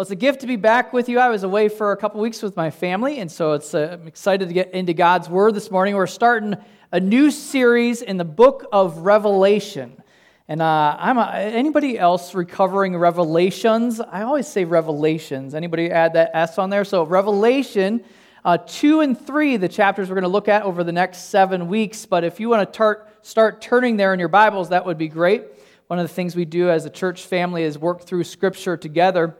Well, it's a gift to be back with you. I was away for a couple weeks with my family, and so it's, uh, I'm excited to get into God's Word this morning. We're starting a new series in the book of Revelation. And uh, I'm a, anybody else recovering revelations? I always say revelations. Anybody add that S on there? So Revelation uh, two and three, the chapters we're going to look at over the next seven weeks. But if you want to tar- start turning there in your Bibles, that would be great. One of the things we do as a church family is work through Scripture together.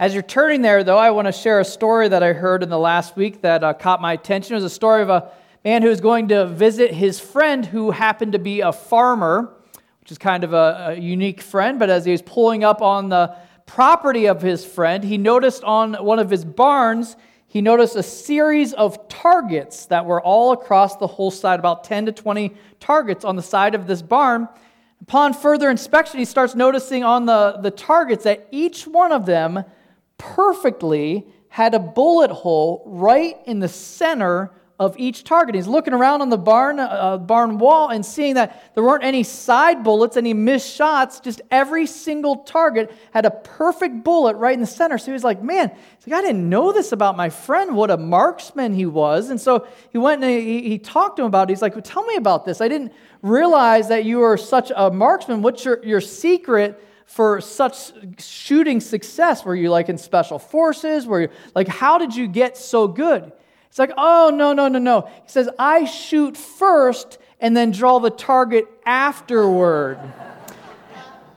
As you're turning there, though, I want to share a story that I heard in the last week that uh, caught my attention. It was a story of a man who was going to visit his friend who happened to be a farmer, which is kind of a, a unique friend. But as he was pulling up on the property of his friend, he noticed on one of his barns, he noticed a series of targets that were all across the whole side, about 10 to 20 targets on the side of this barn. Upon further inspection, he starts noticing on the, the targets that each one of them perfectly had a bullet hole right in the center of each target. He's looking around on the barn, uh, barn wall and seeing that there weren't any side bullets, any missed shots. Just every single target had a perfect bullet right in the center. So he was like, man, like, I didn't know this about my friend, what a marksman he was. And so he went and he, he talked to him about it. He's like, well, tell me about this. I didn't realize that you were such a marksman. What's your, your secret? For such shooting success? Were you like in special forces? Were you like, how did you get so good? It's like, oh, no, no, no, no. He says, I shoot first and then draw the target afterward.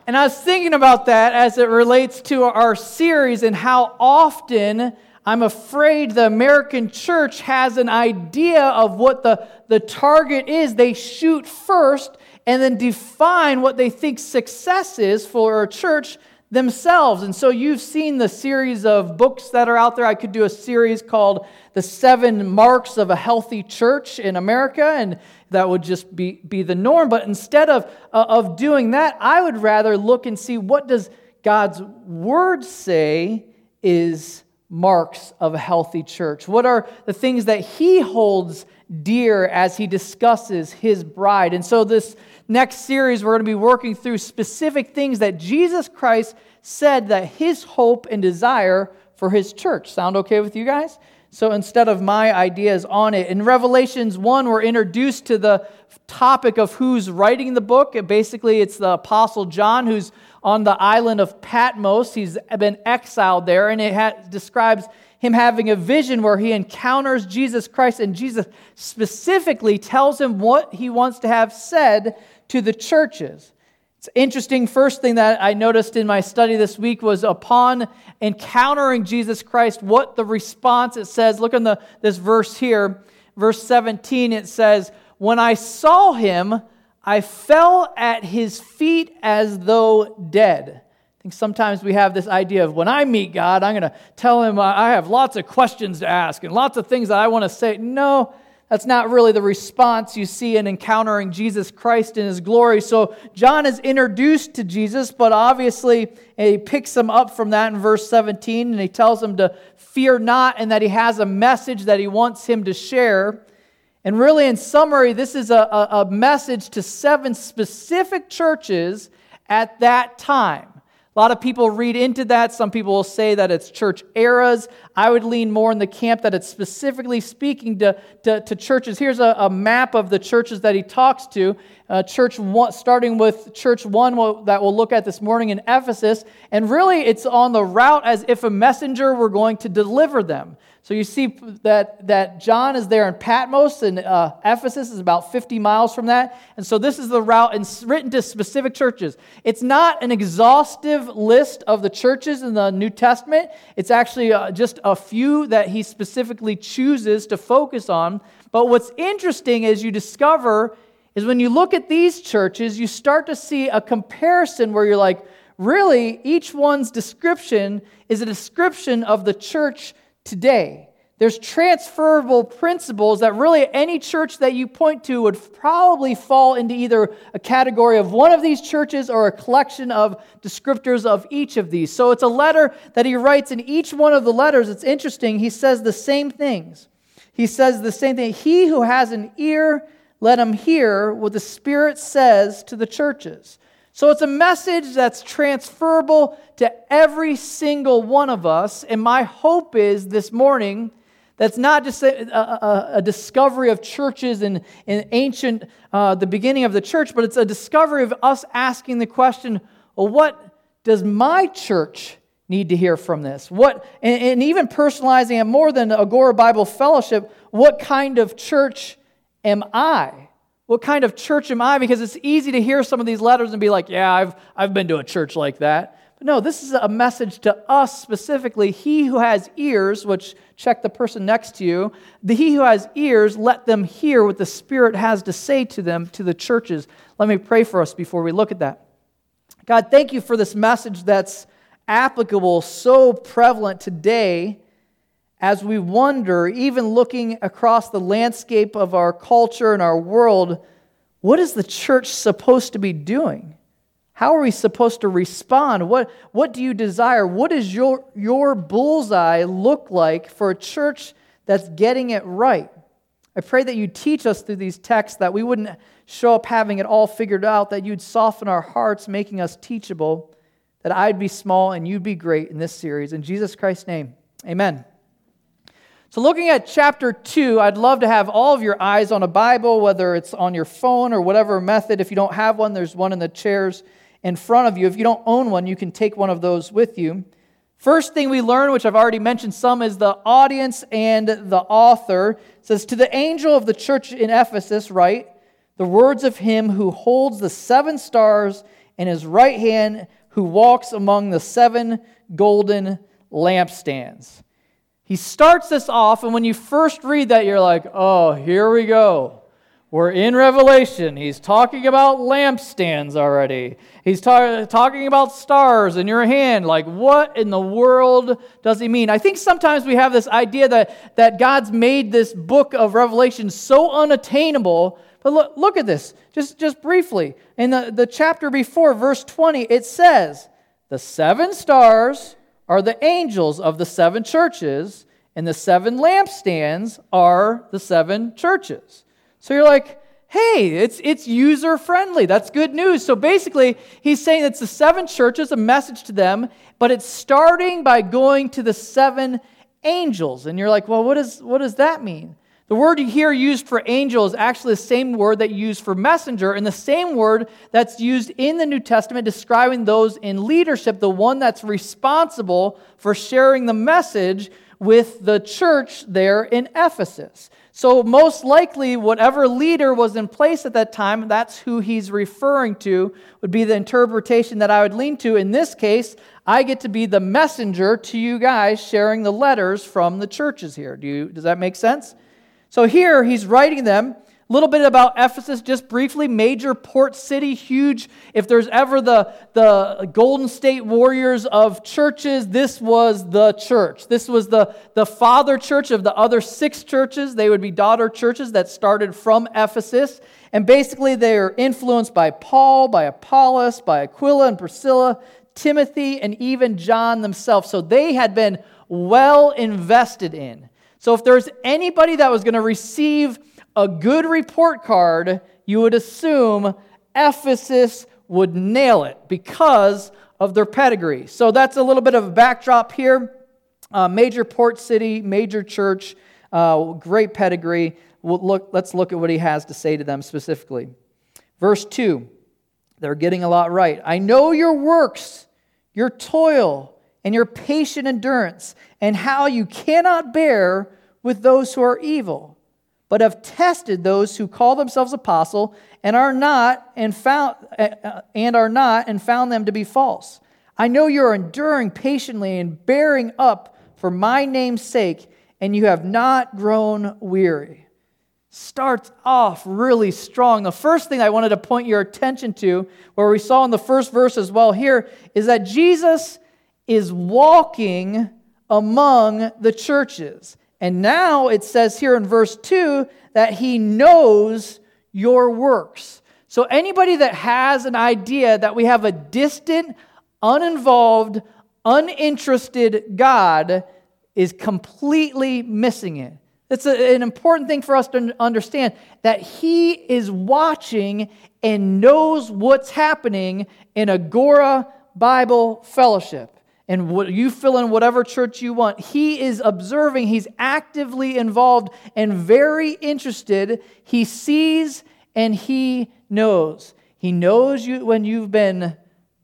and I was thinking about that as it relates to our series and how often I'm afraid the American church has an idea of what the, the target is. They shoot first and then define what they think success is for a church themselves. And so you've seen the series of books that are out there. I could do a series called The Seven Marks of a Healthy Church in America, and that would just be, be the norm. But instead of, uh, of doing that, I would rather look and see what does God's word say is marks of a healthy church? What are the things that he holds dear as he discusses his bride? And so this next series, we're going to be working through specific things that Jesus Christ said that his hope and desire for his church. Sound okay with you guys? So instead of my ideas on it, in Revelations 1, we're introduced to the topic of who's writing the book. Basically, it's the Apostle John who's on the island of Patmos. He's been exiled there, and it ha- describes him having a vision where he encounters Jesus Christ, and Jesus specifically tells him what he wants to have said to the churches. It's interesting. First thing that I noticed in my study this week was upon encountering Jesus Christ, what the response it says. Look in the, this verse here, verse 17. It says, When I saw him, I fell at his feet as though dead. I think sometimes we have this idea of when I meet God, I'm going to tell him I have lots of questions to ask and lots of things that I want to say. No, that's not really the response you see in encountering Jesus Christ in his glory. So John is introduced to Jesus, but obviously he picks him up from that in verse 17 and he tells him to fear not and that he has a message that he wants him to share. And really, in summary, this is a, a, a message to seven specific churches at that time. A lot of people read into that. Some people will say that it's church eras. I would lean more in the camp that it's specifically speaking to, to, to churches. Here's a, a, map of the churches that he talks to. Uh, church one, starting with church one that we'll look at this morning in Ephesus. And really, it's on the route as if a messenger were going to deliver them. So you see that, that John is there in Patmos, and uh, Ephesus is about 50 miles from that. And so this is the route and written to specific churches. It's not an exhaustive list of the churches in the New Testament, it's actually uh, just a few that he specifically chooses to focus on. But what's interesting is you discover is when you look at these churches, you start to see a comparison where you're like, really, each one's description is a description of the church today. There's transferable principles that really any church that you point to would probably fall into either a category of one of these churches or a collection of descriptors of each of these. So it's a letter that he writes in each one of the letters. It's interesting. He says the same things. He says the same thing. He who has an ear, let him hear what the Spirit says to the churches. So it's a message that's transferable to every single one of us. And my hope is this morning that's not just a, a, a discovery of churches in, in ancient, uh, the beginning of the church, but it's a discovery of us asking the question well, what does my church need to hear from this? What, and, and even personalizing it more than Agora Bible Fellowship, what kind of church am I? What kind of church am I? Because it's easy to hear some of these letters and be like, yeah, I've, I've been to a church like that. But no, this is a message to us specifically. He who has ears, which check the person next to you, the he who has ears, let them hear what the Spirit has to say to them, to the churches. Let me pray for us before we look at that. God, thank you for this message that's applicable, so prevalent today as we wonder, even looking across the landscape of our culture and our world, what is the church supposed to be doing? How are we supposed to respond? What, what do you desire? What does your, your bullseye look like for a church that's getting it right? I pray that you teach us through these texts that we wouldn't show up having it all figured out, that you'd soften our hearts, making us teachable, that I'd be small and you'd be great in this series. In Jesus Christ's name, amen. So, looking at chapter 2, I'd love to have all of your eyes on a Bible, whether it's on your phone or whatever method. If you don't have one, there's one in the chairs in front of you. If you don't own one, you can take one of those with you. First thing we learn, which I've already mentioned some, is the audience and the author. It says, To the angel of the church in Ephesus, write the words of him who holds the seven stars in his right hand, who walks among the seven golden lampstands. He starts this off, and when you first read that, you're like, oh, here we go. We're in Revelation. He's talking about lampstands already. He's ta- talking about stars in your hand. Like, what in the world does he mean? I think sometimes we have this idea that, that God's made this book of Revelation so unattainable. But look, look at this, just, just briefly. In the, the chapter before, verse 20, it says, The seven stars are the angels of the seven churches, and the seven lampstands are the seven churches. So you're like, hey, it's, it's user friendly. That's good news. So basically, he's saying it's the seven churches, a message to them, but it's starting by going to the seven angels. And you're like, well, what, is, what does that mean? The word you hear used for angel is actually the same word that you use for messenger, and the same word that's used in the New Testament describing those in leadership, the one that's responsible for sharing the message with the church there in Ephesus. So, most likely, whatever leader was in place at that time, that's who he's referring to, would be the interpretation that I would lean to. In this case, I get to be the messenger to you guys sharing the letters from the churches here. Do you, does that make sense? So, here he's writing them a little bit about Ephesus, just briefly. Major port city, huge. If there's ever the, the Golden State Warriors of churches, this was the church. This was the, the father church of the other six churches. They would be daughter churches that started from Ephesus. And basically, they are influenced by Paul, by Apollos, by Aquila and Priscilla, Timothy, and even John themselves. So they had been well invested in. So if there's anybody that was going to receive a good report card, you would assume Ephesus would nail it because of their pedigree. So that's a little bit of a backdrop here. Uh, major port city, major church, uh, great pedigree. We'll look, let's look at what he has to say to them specifically. Verse 2, they're getting a lot right. I know your works, your toil, and your patient endurance, and how you cannot bear with those who are evil but have tested those who call themselves apostle and are not and found uh, and are not and found them to be false. I know you are enduring patiently and bearing up for my name's sake, and you have not grown weary. Starts off really strong. The first thing I wanted to point your attention to, where we saw in the first verse as well here, is that Jesus is walking among the churches. And now it says here in verse 2 that he knows your works. So anybody that has an idea that we have a distant, uninvolved, uninterested God is completely missing it. It's a, an important thing for us to understand that He is watching and knows what's happening in Agora Bible Fellowship. And what, you fill in whatever church you want. He is observing, he's actively involved and very interested. He sees and he knows. He knows you when you've been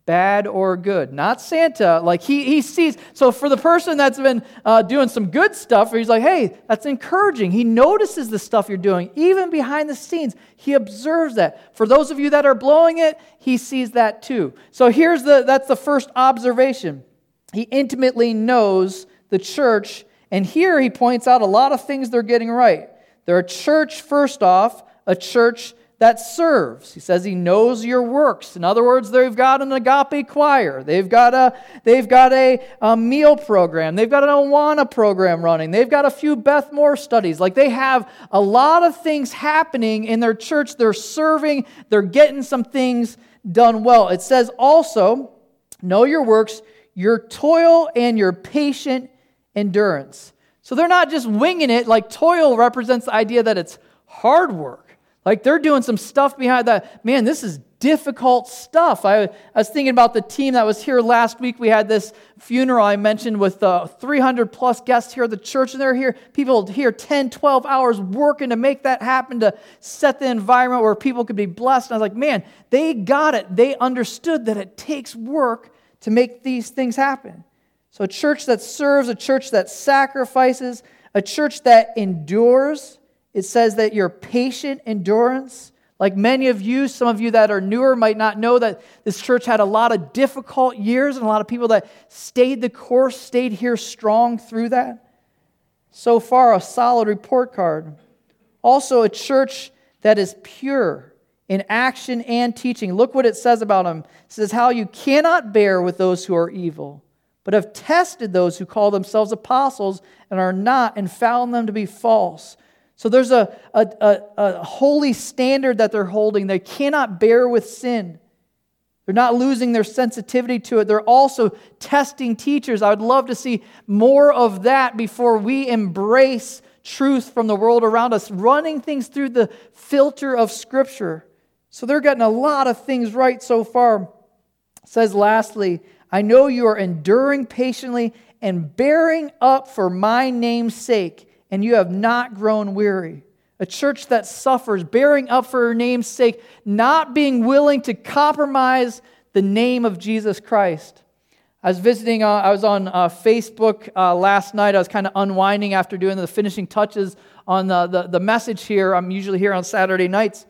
bad or good. Not Santa. Like he, he sees. So for the person that's been uh, doing some good stuff, he's like, hey, that's encouraging. He notices the stuff you're doing, even behind the scenes. He observes that. For those of you that are blowing it, he sees that too. So here's the that's the first observation. He intimately knows the church, and here he points out a lot of things they're getting right. They're a church, first off, a church that serves. He says he knows your works. In other words, they've got an agape choir. They've got a, they've got a, a meal program. They've got an Awana program running. They've got a few Beth Moore studies. Like they have a lot of things happening in their church. They're serving, they're getting some things done well. It says also, know your works, your toil and your patient endurance. So they're not just winging it, like toil represents the idea that it's hard work. Like they're doing some stuff behind that. Man, this is difficult stuff. I, I, was thinking about the team that was here last week. We had this funeral I mentioned with uh, 300 plus guests here at the church, and they're here, people here 10, 12 hours working to make that happen, to set the environment where people could be blessed. And I was like, man, they got it. They understood that it takes work to make these things happen. So, a church that serves, a church that sacrifices, a church that endures it says that your patient endurance, like many of you, some of you that are newer might not know that this church had a lot of difficult years and a lot of people that stayed the course, stayed here strong through that. So far, a solid report card. Also, a church that is pure in action and teaching. Look what it says about them. It says, How you cannot bear with those who are evil, but have tested those who call themselves apostles and are not, and found them to be false. So there's a, a, a, a, holy standard that they're holding. They cannot bear with sin. They're not losing their sensitivity to it. They're also testing teachers. I would love to see more of that before we embrace truth from the world around us, running things through the filter of Scripture. So they're getting a lot of things right so far. It says lastly, I know you are enduring patiently and bearing up for my name's sake and you have not grown weary. A church that suffers, bearing up for her name's sake, not being willing to compromise the name of Jesus Christ. I was visiting, uh, I was on uh, Facebook uh, last night. I was kind of unwinding after doing the finishing touches on the, the, the, message here. I'm usually here on Saturday nights.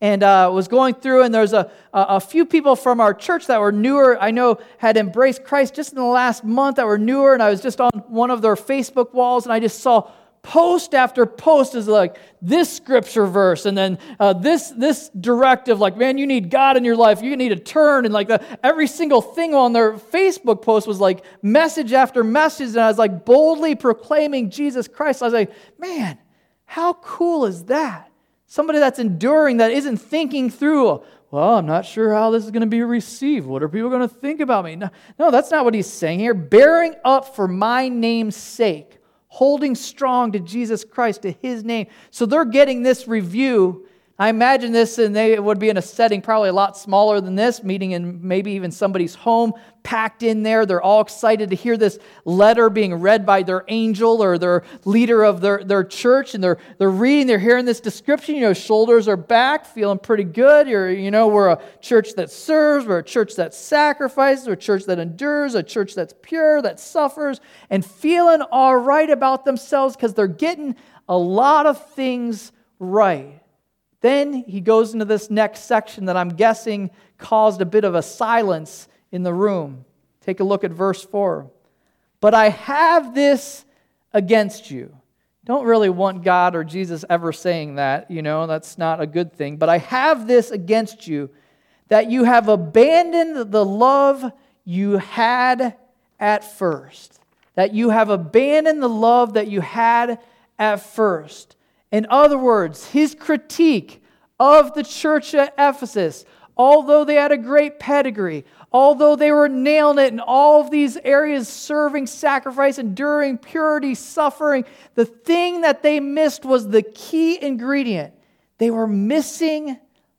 And uh, was going through, and there's a, a few people from our church that were newer, I know had embraced Christ just in the last month that were newer. And I was just on one of their Facebook walls, and I just saw post after post is like this scripture verse and then uh, this this directive like man you need god in your life you need to turn and like the, every single thing on their facebook post was like message after message and i was like boldly proclaiming jesus christ i was like man how cool is that somebody that's enduring that isn't thinking through well i'm not sure how this is going to be received. What are people going to think about me? No, no that's not what he's saying here. Bearing up for my name's sake holding strong to Jesus Christ, to his name. So they're getting this review I imagine this, and they would be in a setting probably a lot smaller than this, meeting in maybe even somebody's home, packed in there. They're all excited to hear this letter being read by their angel or their leader of their, their church, and they're, they're reading, they're hearing this description. You know, shoulders are back, feeling pretty good. You're, you know, we're a church that serves, we're a church that sacrifices, we're a church that endures, a church that's pure, that suffers, and feeling all right about themselves because they're getting a lot of things right. Then he goes into this next section that I'm guessing caused a bit of a silence in the room. Take a look at verse 4. But I have this against you. Don't really want God or Jesus ever saying that, you know, that's not a good thing. But I have this against you that you have abandoned the love you had at first. That you have abandoned the love that you had at first. In other words, his critique of the church at Ephesus, although they had a great pedigree, although they were nailing it in all of these areas, serving, sacrifice, enduring, purity, suffering, the thing that they missed was the key ingredient. They were missing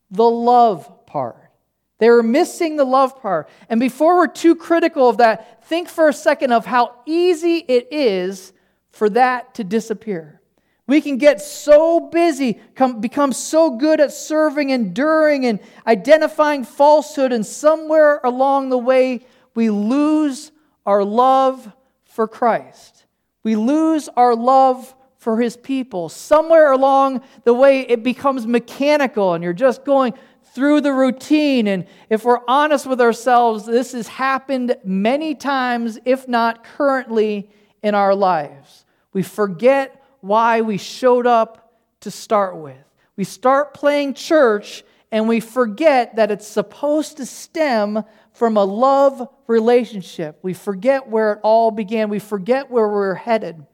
the love part. They were missing the love part. And before we're too critical of that, think for a second of how easy it is for that to disappear. We can get so busy, come, become so good at serving, enduring, and identifying falsehood, and somewhere along the way, we lose our love for Christ. We lose our love for his people. Somewhere along the way, it becomes mechanical, and you're just going through the routine. And if we're honest with ourselves, this has happened many times, if not currently, in our lives. We forget why we showed up to start with. We start playing church and we forget that it's supposed to stem from a love relationship. We forget where it all began. We forget where we're headed.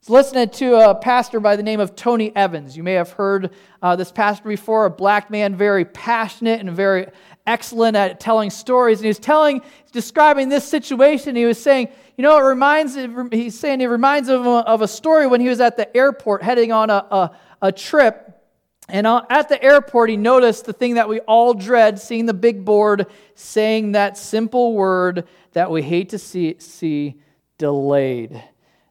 Was listening to a pastor by the name of Tony Evans. You may have heard uh, this pastor before, a black man, very passionate and very excellent at telling stories. And he was telling, describing this situation. He was saying, you know, it reminds, he's saying it reminds him of a story when he was at the airport heading on a, a, a trip. And uh, at the airport, he noticed the thing that we all dread seeing the big board saying that simple word that we hate to see, see delayed.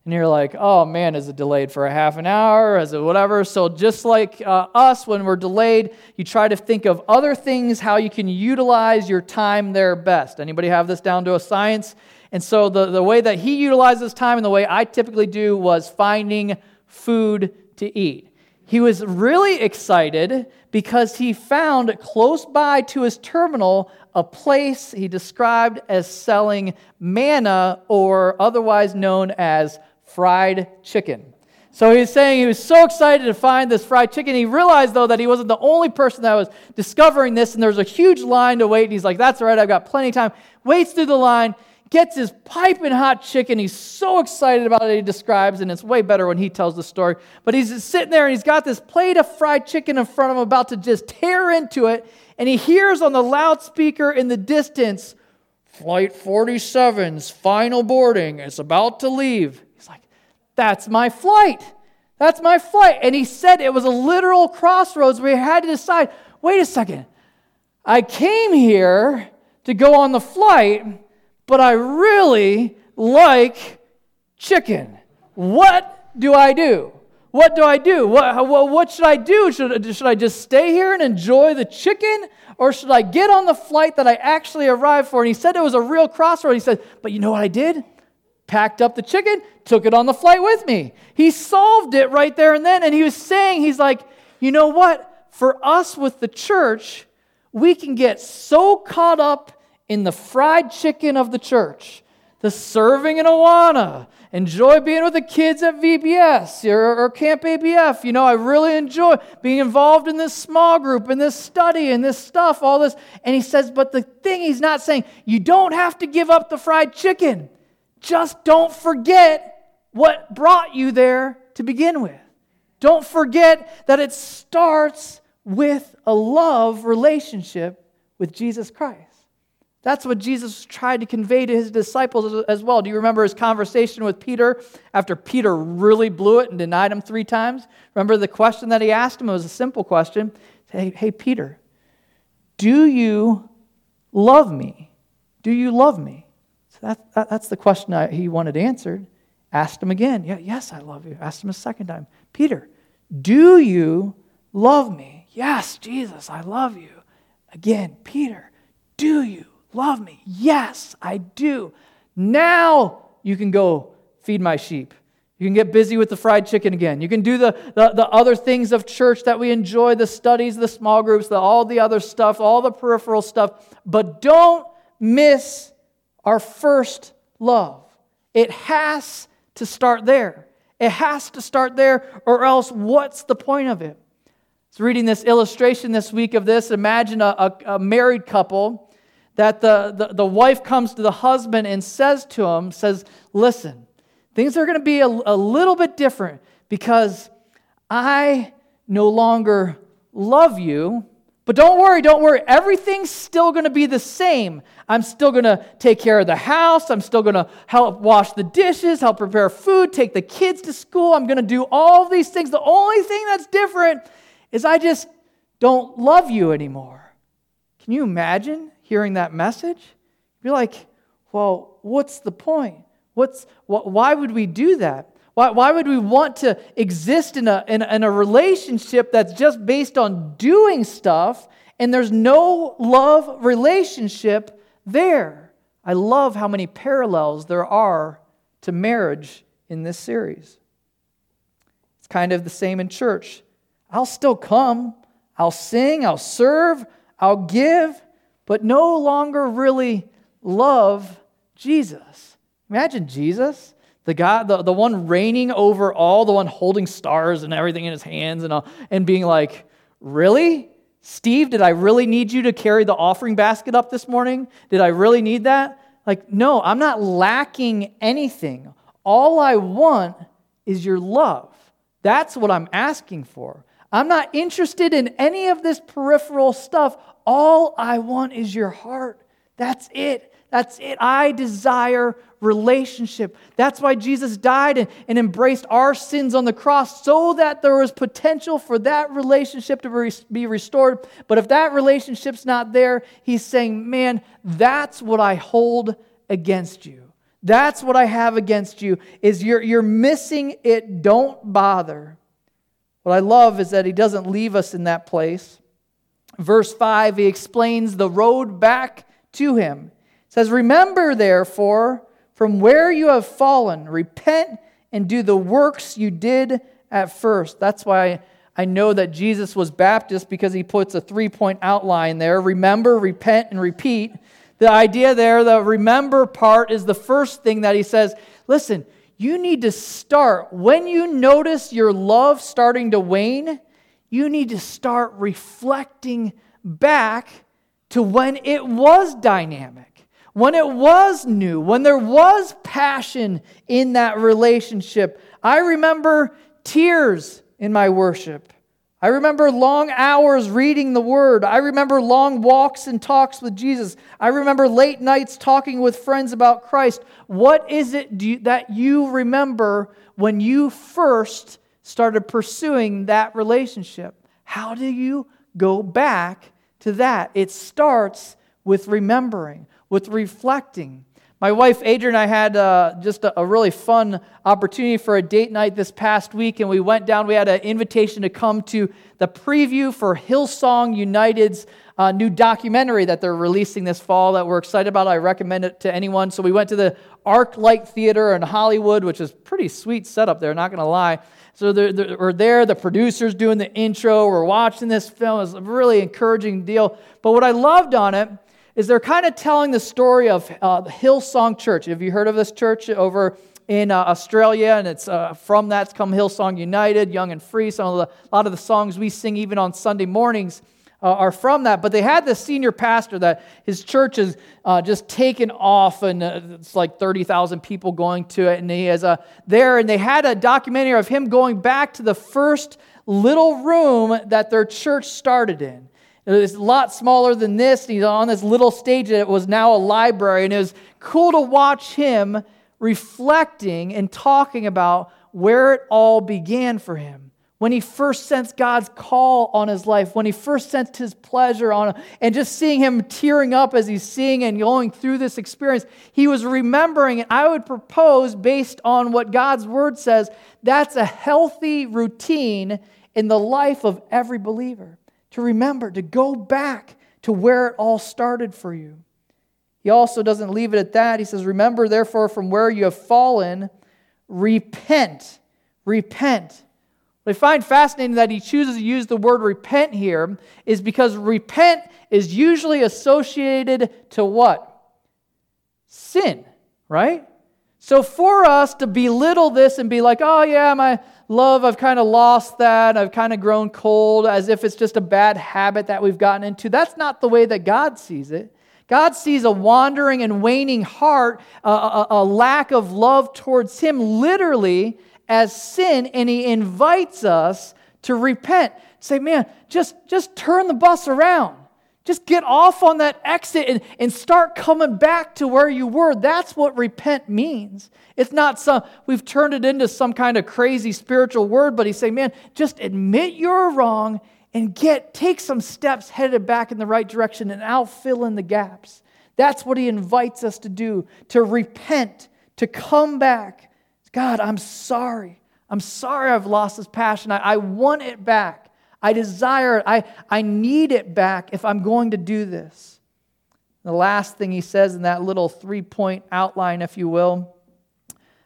And you're like, oh man, is it delayed for a half an hour? Is it whatever? So, just like uh, us, when we're delayed, you try to think of other things, how you can utilize your time there best. Anybody have this down to a science? And so the, the way that he utilized his time and the way I typically do was finding food to eat. He was really excited because he found close by to his terminal a place he described as selling manna or otherwise known as fried chicken. So he's saying he was so excited to find this fried chicken. He realized, though, that he wasn't the only person that was discovering this, and there was a huge line to wait. And he's like, That's all right, I've got plenty of time. Waits through the line gets his piping hot chicken. He's so excited about it, he describes, and it's way better when he tells the story. But he's sitting there and he's got this plate of fried chicken in front of him, about to just tear into it. And he hears on the loudspeaker in the distance, Flight 47's final boarding is about to leave. That's my flight. That's my flight. And he said it was a literal crossroads where he had to decide wait a second. I came here to go on the flight but I really like chicken. What do I do? What do I do? What, what, should I do? Should, should I just stay here and enjoy the chicken? Or should I get on the flight that I actually arrived for? And he said it was a real crossroad. He said, But you know what I did? Packed up the chicken, took it on the flight with me. He solved it right there and then. And he was saying, He's like, You know what? For us with the church, we can get so caught up in the fried chicken of the church, the serving in Awana, enjoy being with the kids at VBS or, or, Camp ABF. You know, I really enjoy being involved in this small group, in this study, and this stuff, all this. And he says, but the thing he's not saying, you don't have to give up the fried chicken. Just don't forget what brought you there to begin with. Don't forget that it starts with a love relationship with Jesus Christ. That's what Jesus tried to convey to his disciples as well. Do you remember his conversation with Peter after Peter really blew it and denied him three times? Remember the question that he asked him? It was a simple question. Hey, hey Peter, do you love me? Do you love me? So that, that that's the question he wanted answered. Asked him again. Yeah, yes, I love you. Asked him a second time. Peter, do you love me? Yes, Jesus, I love you. Again, Peter, do you love me? Yes, I do. Now you can go feed my sheep. You can get busy with the fried chicken again. You can do the, the, the, other things of church that we enjoy the studies, the small groups, the, all the other stuff, all the peripheral stuff. But don't miss our first love. It has to start there. It has to start there, or else what's the point of it? I was reading this illustration this week of this. Imagine a, a, a married couple that the, the, the wife comes to the husband and says to him, says, listen, things are going to be a, a little bit different because I no longer love you, But don't worry, don't worry. Everything's still going to be the same. I'm still going to take care of the house. I'm still going to help wash the dishes, help prepare food, take the kids to school. I'm going to do all these things. The only thing that's different is I just don't love you anymore. Can you imagine hearing that message? You're like, well, what's the point? What's, why would we do that? Why, why would we want to exist in a, in, in a relationship that's just based on doing stuff and there's no love relationship there? I love how many parallels there are to marriage in this series. It's kind of the same in church. I'll still come, I'll sing, I'll serve, I'll give, but no longer really love Jesus. Imagine Jesus, the God, the, the one reigning over all, the one holding stars and everything in his hands and, all, and being like, Really? Steve, did I really need you to carry the offering basket up this morning? Did I really need that? Like, no, I'm not lacking anything. All I want is your love. That's what I'm asking for. I'm not interested in any of this peripheral stuff. All I want is your heart. That's it. That's it. I desire relationship. That's why Jesus died and, and embraced our sins on the cross so that there was potential for that relationship to be restored. But if that relationship's not there, he's saying, man, that's what I hold against you. That's what I have against you is you're, you're missing it. Don't bother. What I love is that he doesn't leave us in that place. Verse 5, he explains the road back to him. Says, Remember, therefore, from where you have fallen, repent and do the works you did at first. That's why I know that Jesus was Baptist because he puts a three point outline there remember, repent, and repeat. The idea there, the remember part, is the first thing that he says. Listen, you need to start. When you notice your love starting to wane, you need to start reflecting back to when it was dynamic, when it was new, when there was passion in that relationship. I remember tears in my worship. I remember long hours reading the Word. I remember long walks and talks with Jesus. I remember late nights talking with friends about Christ. What is it you, that you remember when you first started pursuing that relationship? How do you go back to that? It starts with remembering, with reflecting. My wife Adrian and I had uh, just a, a, really fun opportunity for a date night this past week, and we went down. We had an invitation to come to the preview for Hillsong United's uh, new documentary that they're releasing this fall that we're excited about. I recommend it to anyone. So we went to the ArcLight Theater in Hollywood, which is pretty sweet setup there, not going to lie. So they're, they're, we're there, the producer's doing the intro, we're watching this film. It's a really encouraging deal. But what I loved on it is they're kind of telling the story of uh, Hillsong Church. Have you heard of this church over in uh, Australia? And it's uh, from that's come Hillsong United, Young and Free. Some of the, a lot of the songs we sing even on Sunday mornings uh, are from that. But they had this senior pastor that his church is uh, just taken off, and uh, it's like 30,000 people going to it. And he is there, and they had a documentary of him going back to the first little room that their church started in. It was a lot smaller than this. He's on this little stage that was now a library. And it was cool to watch him reflecting and talking about where it all began for him. When he first sensed God's call on his life, when he first sensed his pleasure on him, and just seeing him tearing up as he's seeing and going through this experience, he was remembering. And I would propose, based on what God's word says, that's a healthy routine in the life of every believer to remember, to go back to where it all started for you. He also doesn't leave it at that. He says, Remember, therefore, from where you have fallen, repent. Repent. What I find fascinating that he chooses to use the word repent here is because repent is usually associated to what? Sin, right? So for us to belittle this and be like, oh, yeah, my love, I've kind of lost that. I've kind of grown cold as if it's just a bad habit that we've gotten into. That's not the way that God sees it. God sees a wandering and waning heart, a, a, a lack of love towards Him, literally as sin, and He invites us to repent. Say, man, just, just turn the bus around. Just get off on that exit and, and start coming back to where you were. That's what repent means. It's not some, we've turned it into some kind of crazy spiritual word, but he's saying, man, just admit you're wrong and get, take some steps headed back in the right direction, and I'll fill in the gaps. That's what he invites us to do to repent, to come back. God, I'm sorry. I'm sorry I've lost this passion. I, I want it back. I desire it. I, I need it back if I'm going to do this. The last thing he says in that little three point outline, if you will,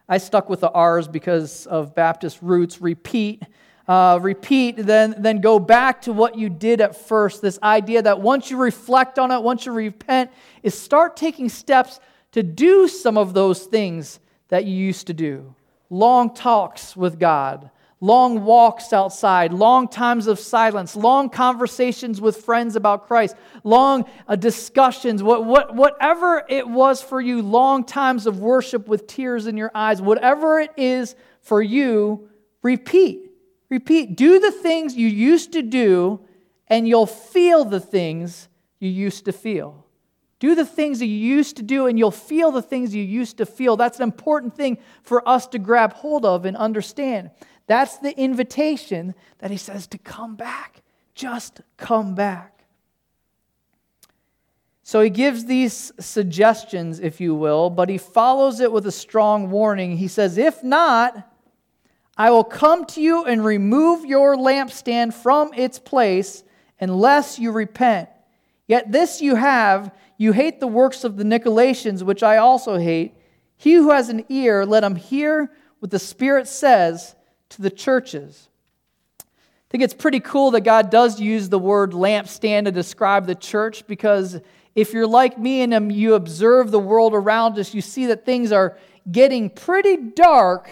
I stuck with the R's because of Baptist roots. Repeat. Uh, repeat, then, then go back to what you did at first. This idea that once you reflect on it, once you repent, is start taking steps to do some of those things that you used to do. Long talks with God, long walks outside, long times of silence, long conversations with friends about Christ, long uh, discussions, what, what, whatever it was for you, long times of worship with tears in your eyes, whatever it is for you, repeat. Repeat. Do the things you used to do, and you'll feel the things you used to feel. Do the things that you used to do, and you'll feel the things you used to feel. That's an important thing for us to grab hold of and understand. That's the invitation that he says to come back. Just come back. So he gives these suggestions, if you will, but he follows it with a strong warning. He says, If not, I will come to you and remove your lampstand from its place unless you repent. Yet this you have you hate the works of the Nicolaitans, which I also hate. He who has an ear, let him hear what the Spirit says to the churches. I think it's pretty cool that God does use the word lampstand to describe the church because if you're like me and um, you observe the world around us, you see that things are getting pretty dark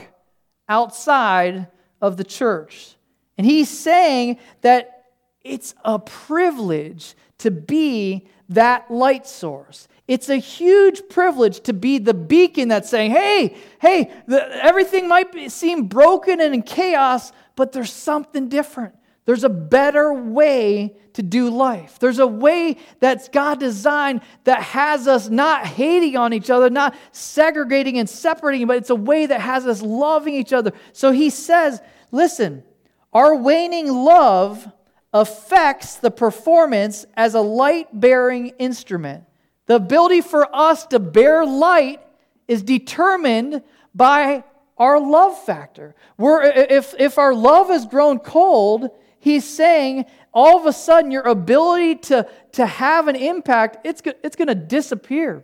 outside of the church. And he's saying that it's a privilege to be that light source. It's a huge privilege to be the beacon that's saying, hey, hey, the, everything might be, seem broken and in chaos, but there's something different. There's a better way to do life. There's a way that's God designed that has us not hating on each other, not segregating and separating, but it's a way that has us loving each other. So he says, listen, our waning love affects the performance as a light bearing instrument. The ability for us to bear light is determined by our love factor. We're, if, if our love has grown cold, he's saying all of a sudden your ability to, to have an impact, it's, it's going to disappear.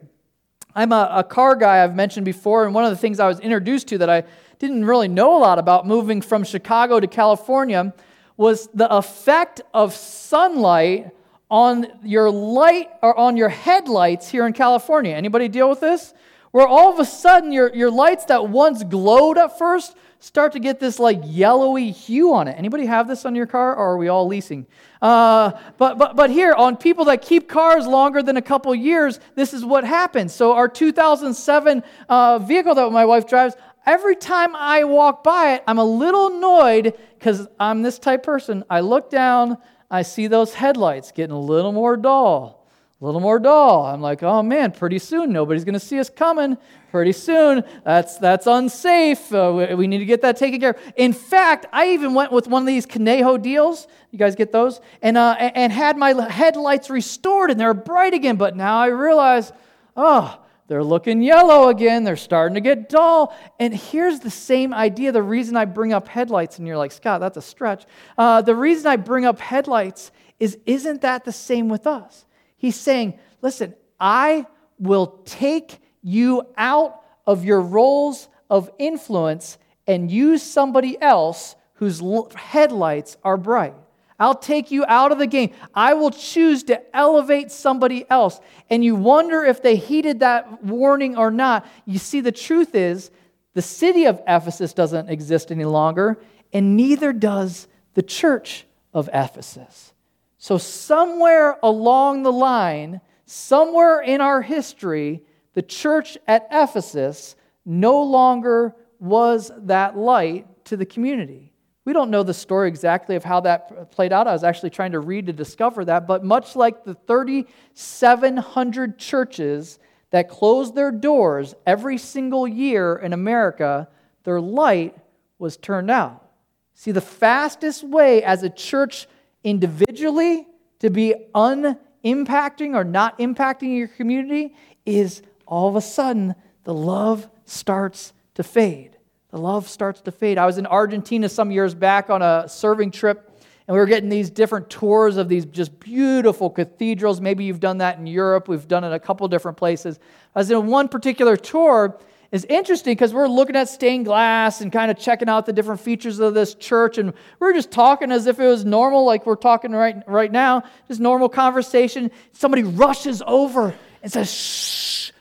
I'm a, a car guy I've mentioned before, and one of the things I was introduced to that I didn't really know a lot about moving from Chicago to California was the effect of sunlight on your light or on your headlights here in California. Anybody deal with this? Where all of a sudden your, your lights that once glowed at first start to get this like yellowy hue on it. Anybody have this on your car or are we all leasing? Uh, but, but, but here, on people that keep cars longer than a couple years, this is what happens. So, our 2007 uh, vehicle that my wife drives, every time I walk by it, I'm a little annoyed because I'm this type person. I look down, I see those headlights getting a little more dull, a little more dull. I'm like, oh man, pretty soon nobody's going to see us coming. Pretty soon, that's, that's unsafe. Uh, we, need to get that taken care of. In fact, I even went with one of these Conejo deals. You guys get those? And, uh, and had my headlights restored and they're bright again. But now I realize, oh, they're looking yellow again. They're starting to get dull. And here's the same idea. The reason I bring up headlights, and you're like, Scott, that's a stretch. Uh, the reason I bring up headlights is, isn't that the same with us? He's saying, listen, I will take you out of your roles of influence and use somebody else whose headlights are bright. I'll take you out of the game. I will choose to elevate somebody else. And you wonder if they heeded that warning or not. You see, the truth is, the city of Ephesus doesn't exist any longer, and neither does the church of Ephesus. So, somewhere along the line, somewhere in our history, the church at Ephesus no longer was that light to the community. We don't know the story exactly of how that played out. I was actually trying to read to discover that. But much like the 3,700 churches that closed their doors every single year in America, their light was turned out. See, the fastest way as a church individually to be unimpacting or not impacting your community is all of a sudden the love starts to fade the love starts to fade. I was in Argentina some years back on a serving trip, and we were getting these different tours of these just beautiful cathedrals. Maybe you've done that in Europe. We've done it a couple different places. I was in one particular tour. It's interesting because we're looking at stained glass and kind of checking out the different features of this church, and we're just talking as if it was normal, like we're talking right, right now, just normal conversation. Somebody rushes over and says, Shh,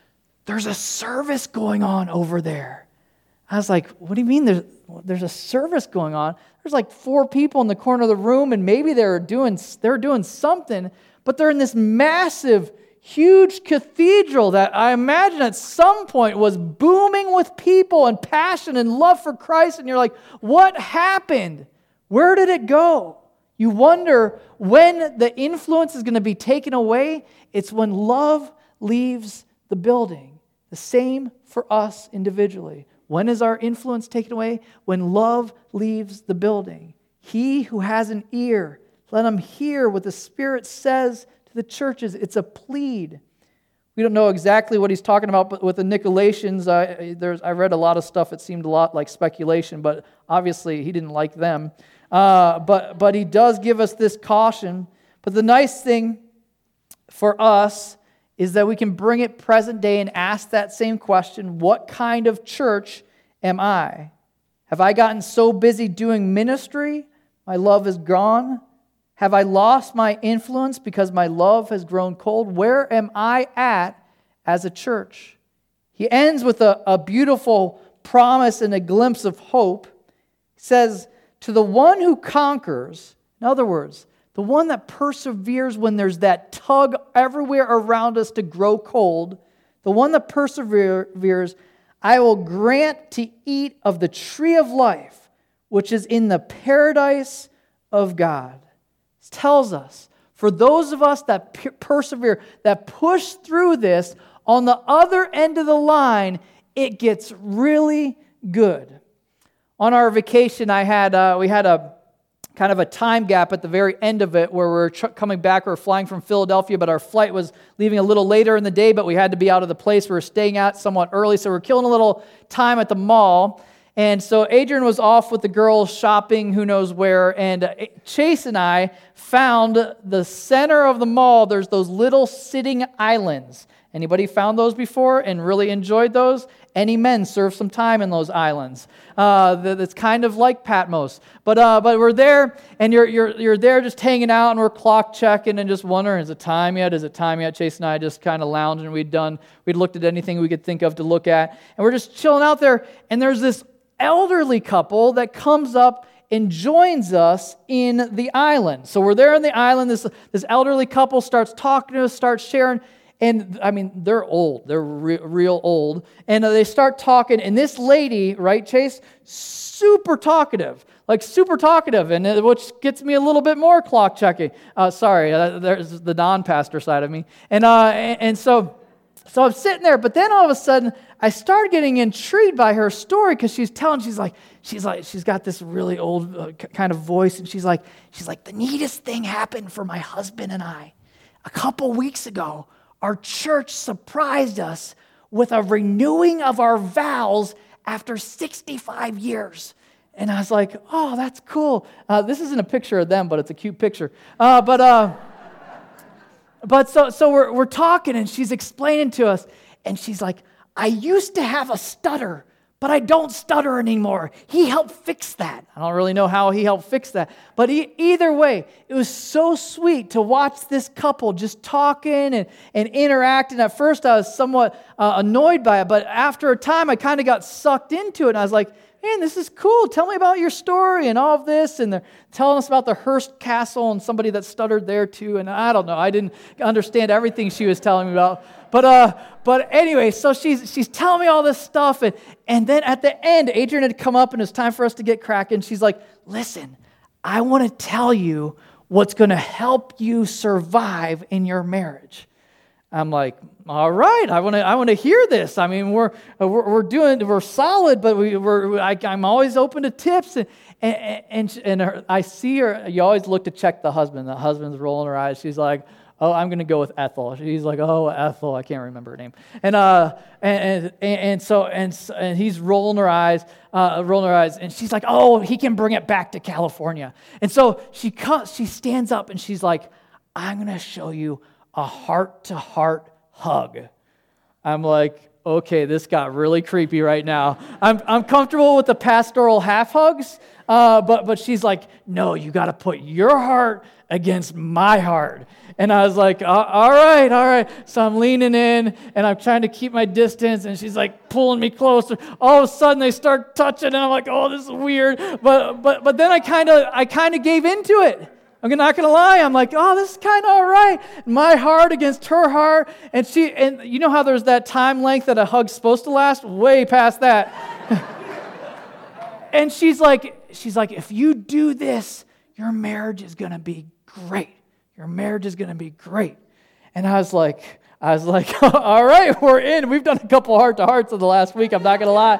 there's a service going on over there. I was like, what do you mean there's, there's a service going on? There's like four people in the corner of the room, and maybe they're doing, they're doing something, but they're in this massive, huge cathedral that I imagine at some point was booming with people and passion and love for Christ. And you're like, what happened? Where did it go? You wonder when the influence is going to be taken away. It's when love leaves the building. The same for us individually. When is our influence taken away? When love leaves the building. He who has an ear, let him hear what the Spirit says to the churches. It's a plead. We don't know exactly what he's talking about, but with the Nicolaitans, I, I read a lot of stuff. It seemed a lot like speculation, but obviously he didn't like them. Uh, but, but he does give us this caution. But the nice thing for us is that we can bring it present day and ask that same question What kind of church am I? Have I gotten so busy doing ministry, my love is gone? Have I lost my influence because my love has grown cold? Where am I at as a church? He ends with a, a beautiful promise and a glimpse of hope. He says, To the one who conquers, in other words, the one that perseveres when there's that tug everywhere around us to grow cold, the one that perseveres, I will grant to eat of the tree of life, which is in the paradise of God. It tells us, for those of us that persevere, that push through this, on the other end of the line, it gets really good. On our vacation, I had uh, we had a kind of a time gap at the very end of it where we're tr- coming back. We are flying from Philadelphia, but our flight was leaving a little later in the day, but we had to be out of the place we were staying at somewhat early. So we we're killing a little time at the mall. And so Adrian was off with the girls shopping, who knows where. And uh, Chase and I found the center of the mall. There's those little sitting islands. Anybody found those before and really enjoyed those? Any men serve some time in those islands. Uh, that's kind of like Patmos. But, uh, but we're there, and you're, you're, you're there just hanging out, and we're clock checking and just wondering, is it time yet? Is it time yet? Chase and I just kind of lounging. We'd done, we'd looked at anything we could think of to look at. And we're just chilling out there, and there's this elderly couple that comes up and joins us in the island. So we're there in the island. This, this elderly couple starts talking to us, starts sharing. And I mean, they're old. They're re- real old. And they start talking. And this lady, right, Chase, super talkative, like super talkative, and it, which gets me a little bit more clock checking. Uh, sorry, uh, there's the non pastor side of me. And, uh, and, and so, so I'm sitting there, but then all of a sudden, I started getting intrigued by her story because she's telling, she's like, she's like, she's got this really old uh, kind of voice, and she's like, she's like, the neatest thing happened for my husband and I. A couple weeks ago, our church surprised us with a renewing of our vows after 65 years. And I was like, oh, that's cool. Uh, this isn't a picture of them, but it's a cute picture. Uh, but uh, but so, so we're, we're talking, and she's explaining to us, and she's like, I used to have a stutter, but I don't stutter anymore. He helped fix that. I don't really know how he helped fix that. But e- either way, it was so sweet to watch this couple just talking and, and interacting. At first, I was somewhat uh, annoyed by it, but after a time, I kind of got sucked into it. And I was like, man, this is cool. Tell me about your story and all of this. And they're telling us about the Hearst Castle and somebody that stuttered there too. And I don't know, I didn't understand everything she was telling me about. But, uh, but anyway, so she's, she's telling me all this stuff. And, and then at the end, Adrian had come up and it's time for us to get cracking. She's like, listen, I want to tell you what's going to help you survive in your marriage. I'm like, all right, I want to, I want to hear this. I mean, we're, we're, we're doing, we're solid, but we, we're, I, am always open to tips. And, and, and, and her, I see her, you always look to check the husband. The husband's rolling her eyes. She's like, oh, I'm going to go with Ethel. She's like, oh, Ethel, I can't remember her name. And, uh, and, and, and so, and, and he's rolling her eyes, uh, rolling her eyes, and she's like, oh, he can bring it back to California. And so she, comes, she stands up and she's like, I'm going to show you a heart to heart hug. I'm like, okay, this got really creepy right now. I'm, I'm comfortable with the pastoral half hugs, uh, but, but she's like, no, you got to put your heart against my heart. And I was like, all right, all right. So I'm leaning in and I'm trying to keep my distance, and she's like pulling me closer. All of a sudden, they start touching, and I'm like, oh, this is weird. But but but then I kind of I kind of gave into it. I'm not gonna lie. I'm like, oh, this is kind of all right. My heart against her heart, and she and you know how there's that time length that a hug's supposed to last? Way past that. and she's like, she's like, if you do this, your marriage is gonna be great. Your marriage is to be great. And I was like, I was like, all right, we're in. We've done a couple heart to hearts in the last week. I'm not going to lie.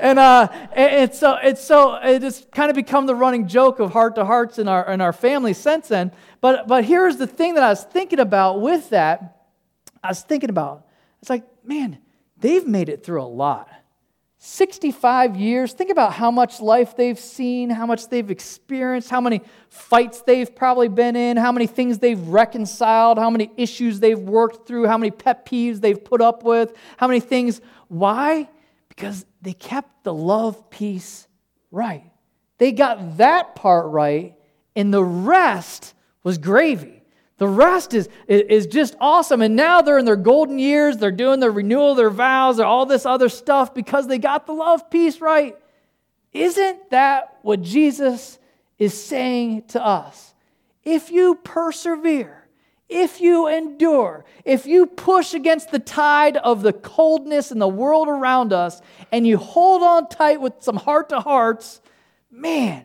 And, uh, and, so it's so it has kind of become the running joke of heart to hearts in our in our family since then. But but here's the thing that I was thinking about with that. I was thinking about. It's like, man, they've made it through a lot. 65 years. Think about how much life they've seen, how much they've experienced, how many fights they've probably been in, how many things they've reconciled, how many issues they've worked through, how many pet peeves they've put up with, how many things. Why? Because they kept the love piece right. They got that part right, and the rest was gravy. The rest is, is just awesome. And now they're in their golden years. They're doing their renewal their vows all this other stuff because they got the love piece right. Isn't that what Jesus is saying to us? If you persevere, if you endure, if you push against the tide of the coldness in the world around us and you hold on tight with some heart to hearts, man,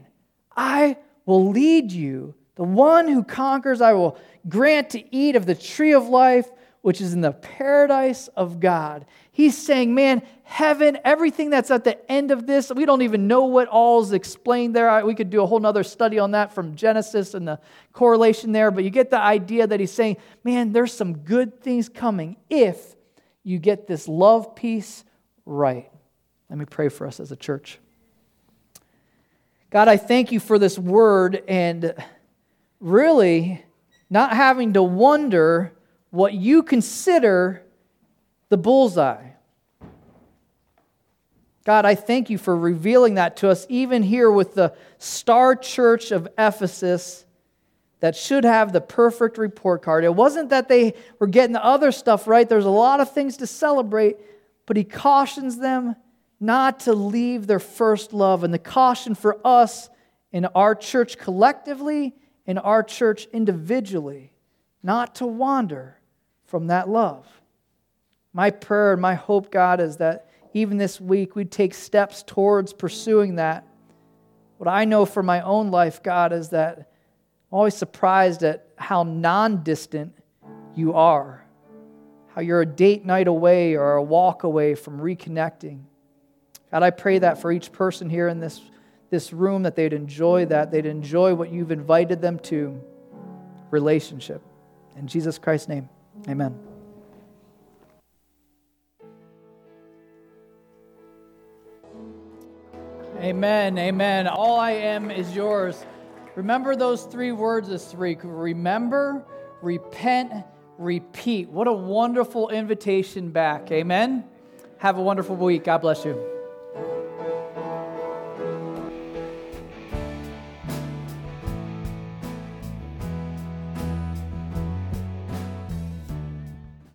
I will lead you. The one who conquers, I will grant to eat of the tree of life, which is in the paradise of God. He's saying, man, heaven, everything that's at the end of this, we don't even know what all is explained there. We could do a whole nother study on that from Genesis and the correlation there, but you get the idea that he's saying, man, there's some good things coming if you get this love piece right. Let me pray for us as a church. God, I thank you for this word and really not having to wonder what you consider the bullseye. God, I thank you for revealing that to us, even here with the star church of Ephesus that should have the perfect report card. It wasn't that they were getting the other stuff right, there's a lot of things to celebrate, but he cautions them not to leave their first love. And the caution for us in our church collectively in our church individually not to wander from that love. My prayer and my hope, God, is that even this week we'd take steps towards pursuing that. What I know for my own life, God, is that I'm always surprised at how non distant you are, how you're a date night away or a walk away from reconnecting. God, I pray that for each person here in this this room, that they'd enjoy that. They'd enjoy what you've invited them to relationship. In Jesus Christ's name, amen. Amen. Amen. All I am is yours. Remember those three words this week remember, repent, repeat. What a wonderful invitation back. Amen. Have a wonderful week. God bless you.